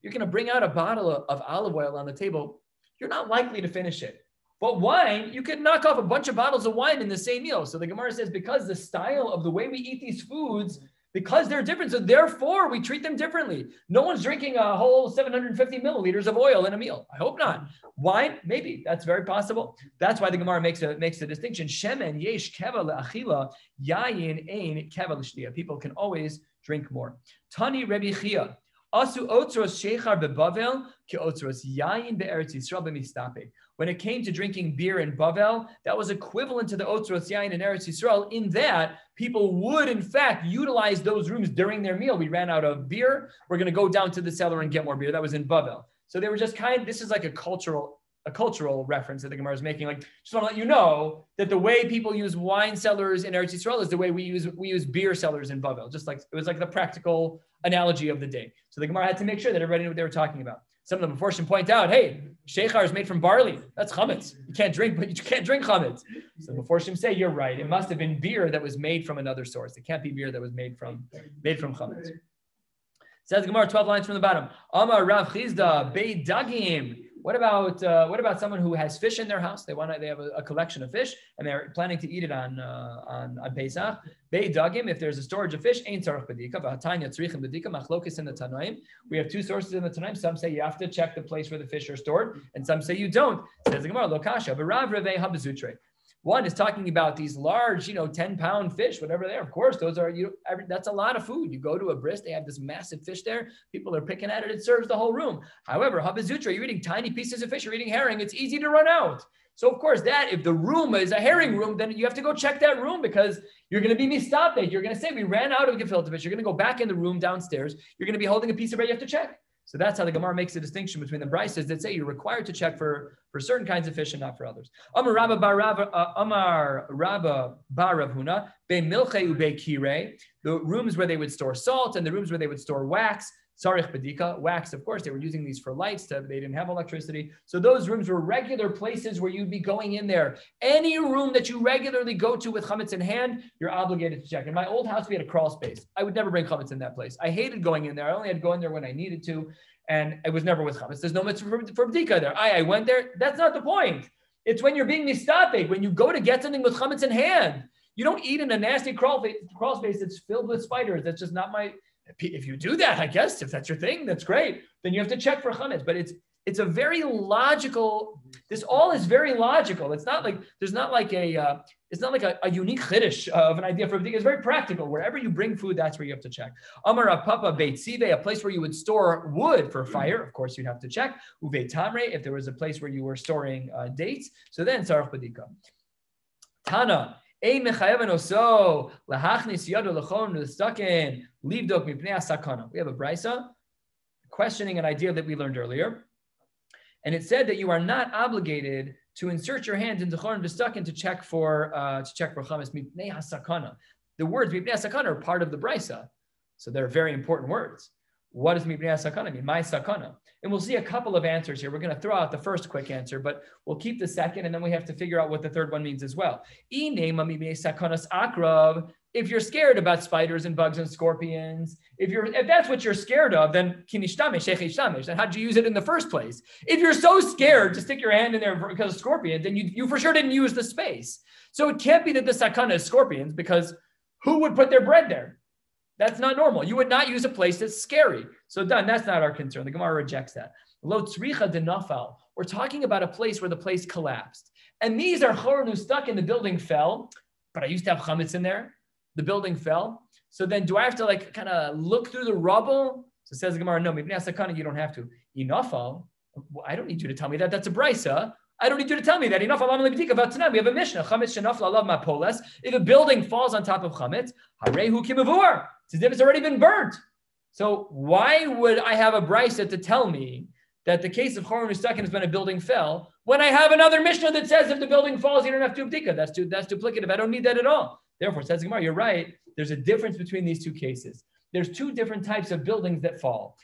You're going to bring out a bottle of olive oil on the table. You're not likely to finish it. But wine, you could knock off a bunch of bottles of wine in the same meal. So the Gemara says because the style of the way we eat these foods, because they're different, so therefore we treat them differently. No one's drinking a whole 750 milliliters of oil in a meal. I hope not. Wine, maybe that's very possible. That's why the Gemara makes a makes a distinction. Shemen yesh keva le'achila, yayin ein keva. People can always drink more. Tani Rebbe Chia. Asu otros shechar bebavel ki otros yayin be'eretz Yisrael b'mistape. When it came to drinking beer in Bavel, that was equivalent to the otros yayin in Eretz Yisrael. In that, people would in fact utilize those rooms during their meal. We ran out of beer. We're going to go down to the cellar and get more beer. That was in Bavel. So they were just kind. This is like a cultural a cultural reference that the Gemara is making. Like, just want to let you know that the way people use wine cellars in Eretz Yisrael is the way we use we use beer cellars in Bavel. Just like it was like the practical analogy of the day. So the Gemara had to make sure that everybody knew what they were talking about. Some of the Mephoshim point out, hey, sheikhar is made from barley. That's chametz. You can't drink, but you can't drink chametz. So the Mephoshim say, you're right. It must have been beer that was made from another source. It can't be beer that was made from made from chametz. Says Gemara, 12 lines from the bottom. Amar Rav Chisda, Bei Dagim. What about uh, what about someone who has fish in their house? They want to, they have a, a, collection of fish and they're planning to eat it on uh, on, on Pesach. Bei dagim, if there's a storage of fish, ein tzarich bedika. Tzrichim. Machlokis in the Tanaim. We have two sources in the Tanaim. Some say you have to check the place where the fish are stored, and some say you don't. Says the Gemara, lokasha. Revei habazutre. One is talking about these large, you know, 10 pound fish, whatever they are. Of course, those are, you every, that's a lot of food. You go to a bris, they have this massive fish there. People are picking at it. It serves the whole room. However, habazutra, you're eating tiny pieces of fish, you're eating herring. It's easy to run out. So of course, that if the room is a herring room, then you have to go check that room because you're going to be mistape. You're going to say we ran out of gefilte fish. You're going to go back in the room downstairs. You're going to be holding a piece of bread. You have to check. So that's how the Gemara makes a distinction between the brises that say you're required to check for, for certain kinds of fish and not for others. Amar Rabba Bar uh, Amar Rabba Bar Huna Be Milche Ube Kire, the rooms where they would store salt and the rooms where they would store wax. Sarich Badika, wax, of course, they were using these for lights. To, they didn't have electricity. So those rooms were regular places where you'd be going in there. Any room that you regularly go to with chametz in hand, you're obligated to check. In my old house, we had a crawl space. I would never bring chametz in that place. I hated going in there. I only had to go in there when I needed to. And it was never with chametz. There's no mitzvah for, for there. I, I went there. That's not the point. It's when you're being mistapek, when you go to get something with chametz in hand. You don't eat in a nasty crawl, crawl space that's filled with spiders. That's just not my if you do that, I guess if that's your thing, that's great. Then you have to check for chametz. But it's it's a very logical. This all is very logical. It's not like there's not like a uh, it's not like a, a unique chiddush of an idea for everything. It's very practical. Wherever you bring food, that's where you have to check. Amar Papa Beit Sive, a place where you would store wood for fire. Of course, you'd have to check. Uve Tamre, if there was a place where you were storing uh, dates. So then Sarach Badika. Tana, we have a brisa questioning an idea that we learned earlier. And it said that you are not obligated to insert your hand into Choron V'Stakin to check for uh, to check for chametz mipnei hasakana. The words mipnei hasakana are part of the brisa, so they're very important words. What does mipnei sakana mean? My sakana. And we'll see a couple of answers here. We're going to throw out the first quick answer, but we'll keep the second, and then we have to figure out what the third one means as well. If you're scared about spiders and bugs and scorpions, if you're if that's what you're scared of, then then how'd you use it in the first place? If you're so scared to stick your hand in there because of scorpions, then you, you for sure didn't use the space. So it can't be that the sakana is scorpions because who would put their bread there? That's not normal. You would not use a place that's scary. So done. That's not our concern. The Gemara rejects that. Lo tzricha de nafal. We're talking about a place where the place collapsed. And these are choron who stuck in the building fell, but I used to have chametz in there. The building fell. So then do I have to like kind of look through the rubble? So says the Gemara, no, maybe sakana, you don't have to. Inafal, well, I don't need you to tell me that. That's a brisa. I don't need you to tell me that. Enough. We have a Mishnah. Chametz shenaf lalav mapoles. If a building falls on top of chametz, harehu kimavur. It's as if it's already been burnt. So why would I have a brisa to tell me that the case of Choron Mustakin has been a building fell when I have another Mishnah that says if the building falls, you don't have to abdika. That's, that's duplicative. I don't need that at all. Therefore, says Gemara, you're right. There's a difference between these two cases. There's two different types of buildings that fall.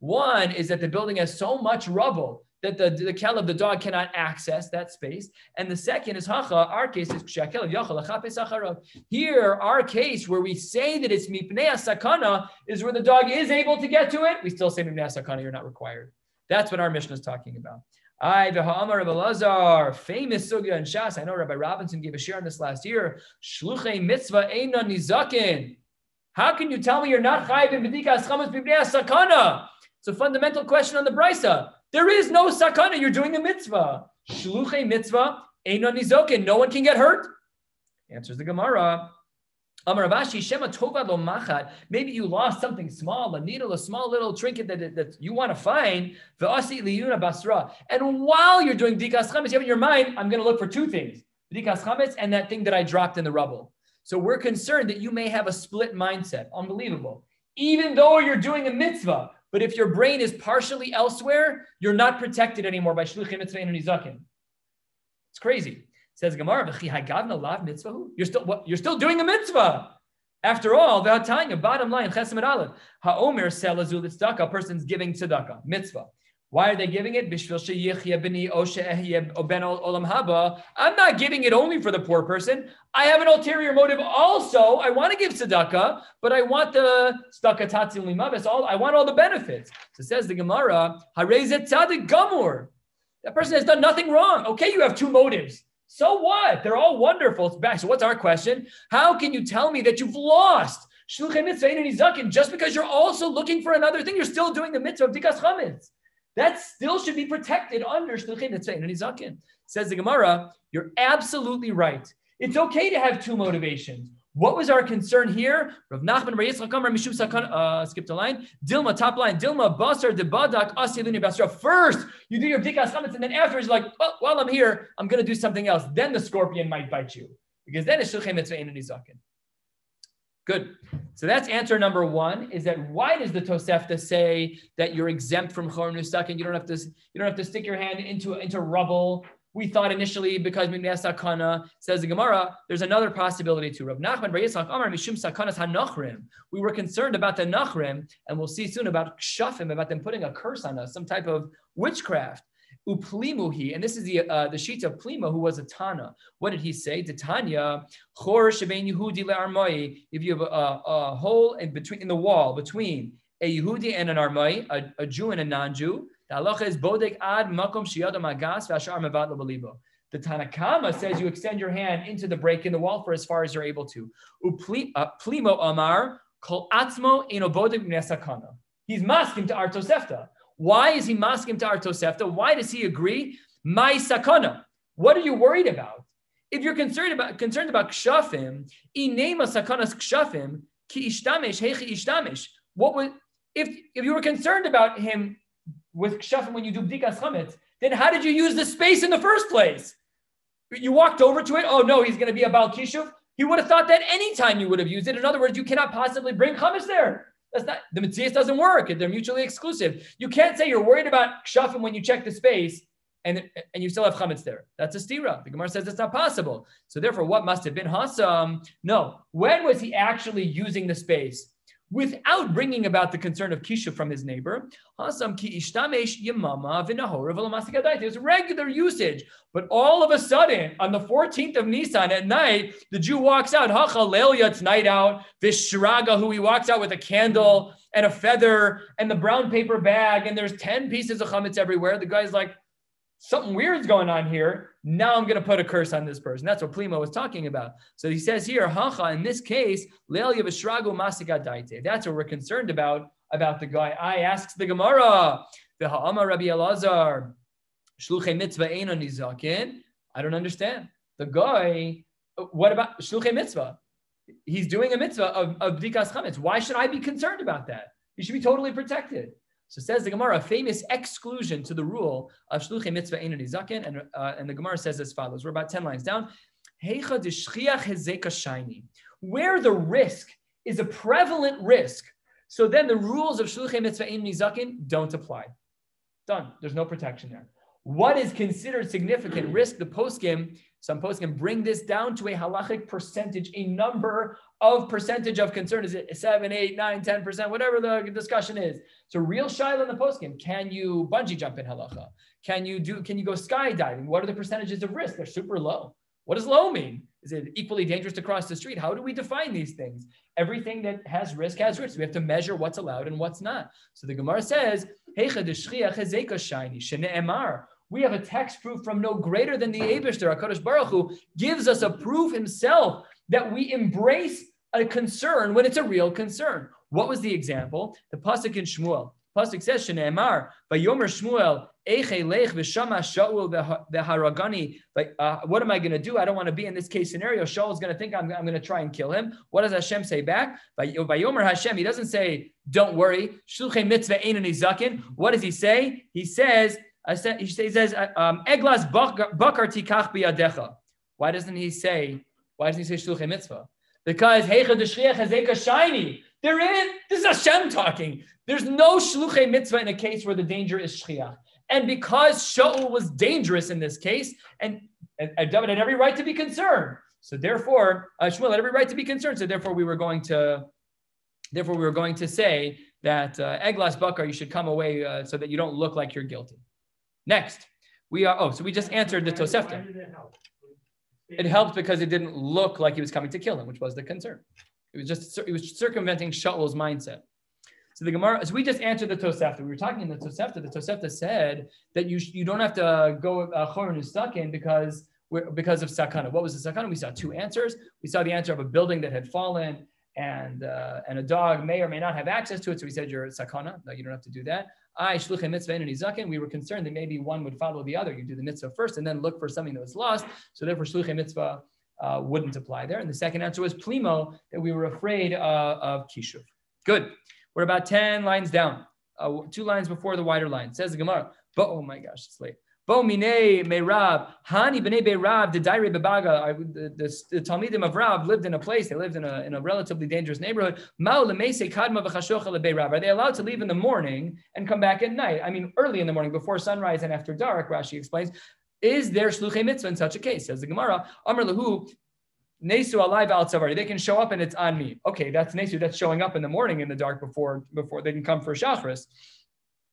One is that the building has so much rubble that the, the kelev, the dog, cannot access that space. And the second is hacha, our case is Here, our case where we say that it's mipnei sakana is where the dog is able to get to it. We still say mipnei sakana, you're not required. That's what our mission is talking about. I v'ha'amar Rabbi Lazar, famous sugya and shas. I know Rabbi Robinson gave a share on this last year. Shluchei mitzvah eina nizakin. How can you tell me you're not chayiv in b'dikas chametz b'bnei sakana? It's a fundamental question on the brisa. There is no sakana. You're doing a mitzvah. Shluchei mitzvah, einon nizokin. No one can get hurt. Answers the Gemara. Amar Rav Ashi, Shema Tova Lo Machat. Maybe you lost something small, a needle, a small little trinket that, that you want to find. Ve'asi liyuna basra. And while you're doing Dikas Chametz, you have in your mind, I'm going to look for two things Dikas Chametz and that thing that I dropped in the rubble. So we're concerned that you may have a split mindset. Unbelievable. Even though you're doing a mitzvah, but if your brain is partially elsewhere, you're not protected anymore by shluchim mitzvah and nizakin. It's crazy. It Says Gemara, You're still what? You're still doing a mitzvah. After all, the Hatanya, bottom line, Chesed Aleph, Ha'omer selazul tzedakah, a person's giving tzedakah, mitzvah. Why are they giving it? I'm not giving it only for the poor person. I have an ulterior motive also. I want to give tzedakah, but I want the tzedakah tatzil limavis. All I want all the benefits. So says the Gemara. That person has done nothing wrong. Okay, you have two motives. So what? They're all wonderful. It's back. So what's our question? How can you tell me that you've lost just because you're also looking for another thing? You're still doing the mitzvah of dikas chametz. That still should be protected under shluchim mitzvah and Izakin. Says the Gemara, you're absolutely right. It's okay to have two motivations. What was our concern here? Rav Nachman. Uh, skipped a line. Dilma top line. Dilma Basar de Badak Asiluni Basra. First, you do your bdikas chametz, and then afterwards, you're like, well, while I'm here, I'm going to do something else. Then the scorpion might bite you because then it's shulchem mitzvah and nizakin. Good. So that's answer number one. Is that why does the Tosefta say that you're exempt from chor nusakin? You don't have to. You don't have to stick your hand into into rubble we thought initially because Sakana says the Gemara, there's another possibility too. Rav Nachman Amar Mishum Sakanas. We were concerned about the Nachrim, and we'll see soon about Kshafim, about them putting a curse on us, some type of witchcraft. Uplimuhi, and this is the uh, the sheet of Plimo, who was a Tana. What did he say? To Tanya, Chor Shebein Yehudi le'armai. If you have a, a, hole in between in the wall between a Yehudi and an Armai, a, a Jew and a non-Jew, the halacha is bodek ad makom shiyadam agas v'ashar mevad lebalibo. The Tanakama says you extend your hand into the break in the wall for as far as you're able to. Uplimo uh, amar kol atzmo bodek nesakana. He's masking to Artosefta. Why is he masking to Artosefta? Why does he agree? My sakana. What are you worried about? If you're concerned about concerned about kshafim, inema sakanas kshafim ki ishtamish hechi ishtamish. What would if if you were concerned about him with kshafim when you do bdikas chametz, then how did you use the space in the first place? You walked over to it. Oh no, he's going to be a bal kishuv. He would have thought that anytime you would have used it. In other words, you cannot possibly bring chametz there. That's not the mitzvah doesn't work. They're mutually exclusive. You can't say you're worried about kshafim when you check the space and, and you still have chametz there. That's a stira. The Gemara says it's not possible. So therefore, what must have been hasam? No. When was he actually using the space? Without bringing about the concern of kisha from his neighbor. There's regular usage, but all of a sudden, on the 14th of Nisan at night, the Jew walks out. It's night out. Vishraga, who he walks out with a candle and a feather and the brown paper bag, and there's 10 pieces of chametz everywhere. The guy's like, something weird's going on here. Now I'm going to put a curse on this person. That's what Plimo was talking about. So he says here, hacha, in this case, That's what we're concerned about, about the guy. I asks the Gemara, the ha'ama Rabbi Elazar, shluchei mitzvah ein nizakin. I don't understand. The guy, what about shluchei mitzvah? He's doing a mitzvah of, of bdikas chametz. Why should I be concerned about that? He should be totally protected. So says the Gemara, a famous exclusion to the rule of shluchei mitzvah ein nizakin, and uh, and the Gemara says as follows. We're about ten lines down. Where the risk is a prevalent risk, so then the rules of shluchei mitzvah ein nizakin don't apply. Done. There's no protection there. What is considered significant risk? The some can bring this down to a halachic percentage, a number of percentage of concern. Is it seven, eight, nine, 10%, whatever the discussion is. So real shaila in the poskim. Can you bungee jump in halacha? Can you do, can you go skydiving? What are the percentages of risk? They're super low. What does low mean? Is it equally dangerous to cross the street? How do we define these things? Everything that has risk has risk. We have to measure what's allowed and what's not. So the Gemara says, we have a text proof from no greater than the Abishter, HaKadosh Baruch Hu, gives us a proof himself that we embrace a concern when it's a real concern. What was the example? The Pasuk in Shmuel. Pasuk says, "Shneemar vayomer Shmuel eiche lech v'shama Shaul v'haragani." Like, uh, what am I going to do? I don't want to be in this case scenario. Shaul is going to think I'm, I'm going to try and kill him. What does Hashem say back? Vayomer Hashem. He doesn't say, "Don't worry." Shluchei mitzvah einani zakin. What does he say? He says, he says, um, "Eglas bakar tikach biyadecha." Why doesn't he say? Why doesn't he say shluchei mitzvah? Because heicha deshriach hazeka shiny. There is. This is Hashem talking. There's no shluchei mitzvah in a case where the danger is shchiach. And because Shaul was dangerous in this case, and, and, and David had every right to be concerned. So therefore, uh, Shmuel had every right to be concerned. So therefore, we were going to, therefore, we were going to say that uh, Eglas Bakar, you should come away uh, so that you don't look like you're guilty. Next, we are. Oh, so we just answered the Tosefta. It helped because it didn't look like he was coming to kill him, which was the concern. It was just it was circumventing Shaul's mindset. So the Gemara, so we just answered the Tosefta. We were talking in the Tosefta. The Tosefta said that you you don't have to go Choron uh, stuck in because because of sakana. What was the sakana? We saw two answers. We saw the answer of a building that had fallen and uh, and a dog may or may not have access to it. So we said you're sakana. No, you don't have to do that. I shluchem mitzvah and. We were concerned that maybe one would follow the other. You do the mitzvah first and then look for something that was lost. So therefore, shluchem mitzvah uh, wouldn't apply there. And the second answer was plimo, that we were afraid uh, of kishuv. Good. We're about 10 lines down, uh, two lines before the wider line. says the Gemara, but oh my gosh, it's late. Bo mine me'rab, hani b'nei be'rab, the daire bebaga, the, Talmidim of Rab lived in a place, they lived in a, in a relatively dangerous neighborhood. Mao le'meise kadma v'chashocha le'be'rab. Are they allowed to leave in the morning and come back at night? I mean, early in the morning, before sunrise and after dark, Rashi explains. Is there shluchei mitzvah in such a case? Says the Gemara, Amr lahu, Nesu alive al tzavari. They can show up and it's on me. Okay, that's Nesu. That's showing up in the morning in the dark before before they can come for Shachris.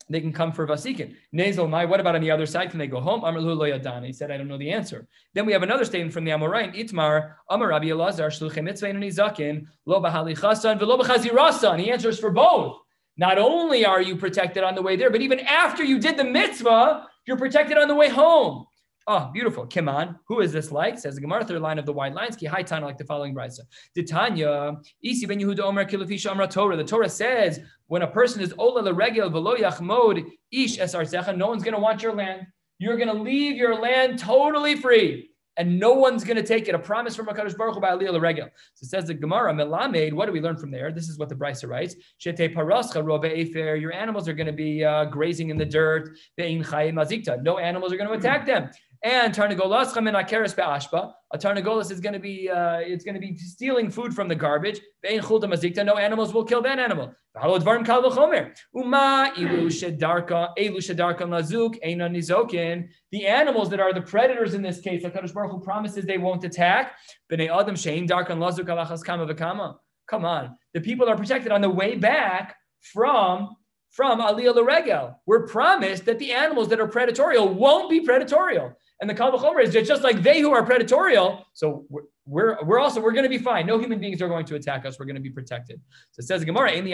They can come for Vasikin. Nezel my. What about on the other side? Can they go home? Amr. He said, I don't know the answer. Then we have another statement from the Amoraim. Itmar Amar Rabbi Elazar and zakin lo bahali chasan v'lo b'chazirasan. He answers for both. Not only are you protected on the way there, but even after you did the mitzvah, you're protected on the way home. Oh, beautiful. Kiman. Who is this like? Says the Gemara, third line of the wide lines. Ki Tana, like the following brisa. Titanya, Isi ben Yehuda Omer Kilafisha Amra Torah. The Torah says when a person is Ola Leregel Velo Yachmod Ish Esar zecha, no one's going to want your land. You're going to leave your land totally free and no one's going to take it. A promise from Hakadosh Baruch Hu by Aliyah Regel. So it says the Gemara Melamed. What do we learn from there? This is what the Brisa writes: Shete parascha robe efer. Your animals are going to be uh, grazing in the dirt. No animals are going to attack them. And tarnagolas and akeres be'ashba. A tarnagolas is going to be uh, it's going to be stealing food from the garbage. Ve'in chulta mazikta. No animals will kill that animal. Uma ilu shedarka elu shedarka lazuk eina nizokin. The animals that are the predators in this case, Hakadosh Baruch Hu promises they won't attack. Bnei adam shein darkan lazuk alachas kama v'kama. Come on, the people are protected on the way back from from Aliyah Laregel. We're promised that the animals that are predatorial won't be predatorial. And the Kal is just like they who are predatorial. So we're, we're, we're also, we're going to be fine. No human beings are going to attack us. We're going to be protected. So it says Gemara, in the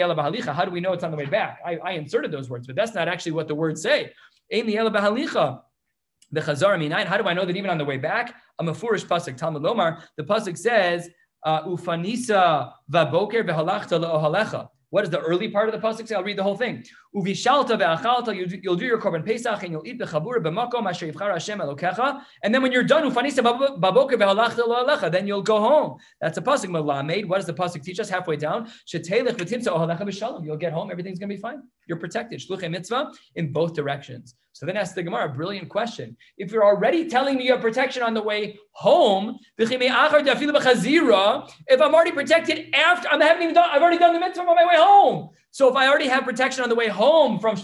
How do we know it's on the way back? I, I inserted those words, but that's not actually what the words say. The Chazar Minayin. How do I know that even on the way back? I'm a foolish pasuk. Talmud Lomar. The pasuk says, uh, "Ufanisa vaboker v'halachta le'ohalecha." What is the early part of the pasuk say? I'll read the whole thing. Uvishalta ve'achalta, you'll do your korban pesach and you'll eat the chabur b'makom asher yivchar Hashem elokecha. And then when you're done, ufanisa baboker ve'halachta lo'alecha, then you'll go home. That's a pasuk melamed. What does the pasuk teach us? Halfway down, shetelech v'timsa ohalecha b'shalom. You'll get home, everything's gonna be fine. You're protected. Shluchei mitzvah in both directions. So then ask the Gemara, a brilliant question. If you're already telling me you have protection on the way home, if I'm already protected after, I haven't even done, I've already done the mitzvah on my way home. So if I already have protection on the way home from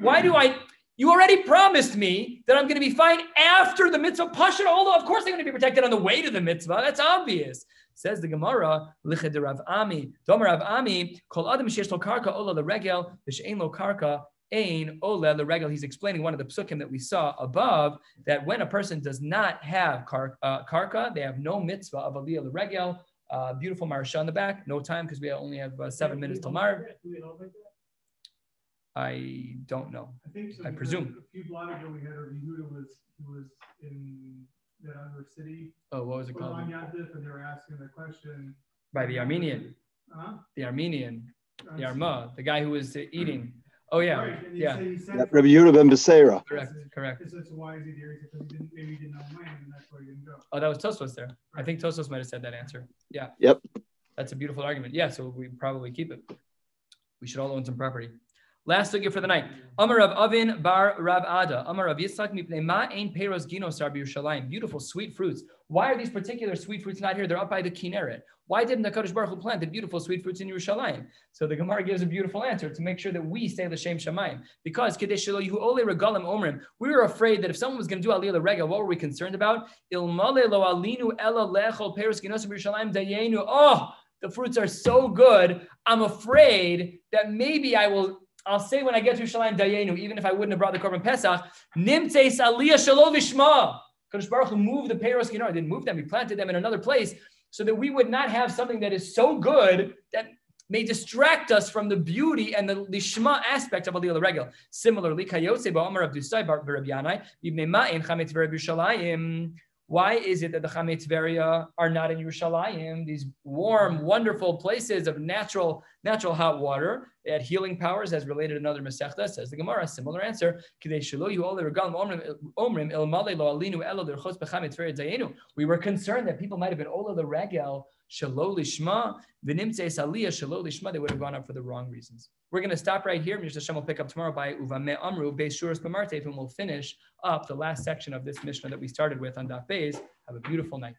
why do I? You already promised me that I'm going to be fine after the mitzvah pasha. Although of course I'm going to be protected on the way to the mitzvah. That's obvious. Says the Gemara, Liched Rav Ami, Domer Rav Ami, Kol Adam Shesh Karka Ola LeRegel, V'Shein Lo Karka Ein Ola the LeRegel. He's explaining one of the psukim that we saw above that when a person does not have kar, uh, karka, they have no mitzvah of Aliyah LeRegel. Uh, beautiful marsha on the back. No time because we only have uh, seven minutes till Maariv. I don't know. I think so. I presume. A few blocks ago, we had a Yehuda was was in the other city. Oh, what was it called? And they were asking the question by the Armenian. Huh? the Armenian, the Arma, the guy who was uh, eating. Oh yeah, Right, and he yeah, said he said That Rabbi Yehuda ben Beseira. correct, correct. He said, why is he there? Because he didn't, maybe he didn't own land, and that's why he didn't go. Oh, that was Tosfos there. I think Tosfos might have said that answer. Yeah. Yep. That's a beautiful argument. Yeah, so we probably keep it. We should all own some property. Last sugya for the night. Amar Rav Avin Bar Rav Ada. Amar Rav Yitzchak Mipnei Ma Ein Peros Ginos Rabbi Yerushalayim. Beautiful sweet fruits. Why are these particular sweet fruits not here? They're up by the Kinneret. Why didn't the Kadosh Baruch Hu plant the beautiful sweet fruits in Yerushalayim? So the Gemara gives a beautiful answer to make sure that we stay l'shem shamayim. Because Kadesh Yehu Ole Regalim Omrim. We were afraid that if someone was going to do Aliyah Regel, what were we concerned about? Lo Alinu Ela Lechol Peros Ginos Yerushalayim Dayenu. Oh, the fruits are so good. I'm afraid that maybe I will. I'll say when I get to Yerushalayim Dayenu, even if I wouldn't have brought the Korban Pesach, Nimtzeis Aliyah Shalom Lishma. Kadosh Baruch Hu moved the Peros Ginar, didn't move them, he planted them in another place so that we would not have something that is so good that may distract us from the beauty and the lishma aspect of Aliyah Regel. Similarly, Kayose Ba'amar of Dusai Bar Yanai, Ibnei Ma'in Chametz Yerushalayim. Why is it that the Chametz Veria are not in Yerushalayim? These warm, wonderful places of natural, natural hot water. They had healing powers, as related in other Masechta. Says the Gemara. Similar answer. We were concerned that people might have been ola the regel shelo lishma v'nimtzeis aliyah shelo lishma. They would have gone up for the wrong reasons. We're going to stop right here. Mr. Hashem will pick up tomorrow by uvame amru beis shuras b'martev, and we'll finish up the last section of this Mishnah that we started with on Daf Beis. Have a beautiful night.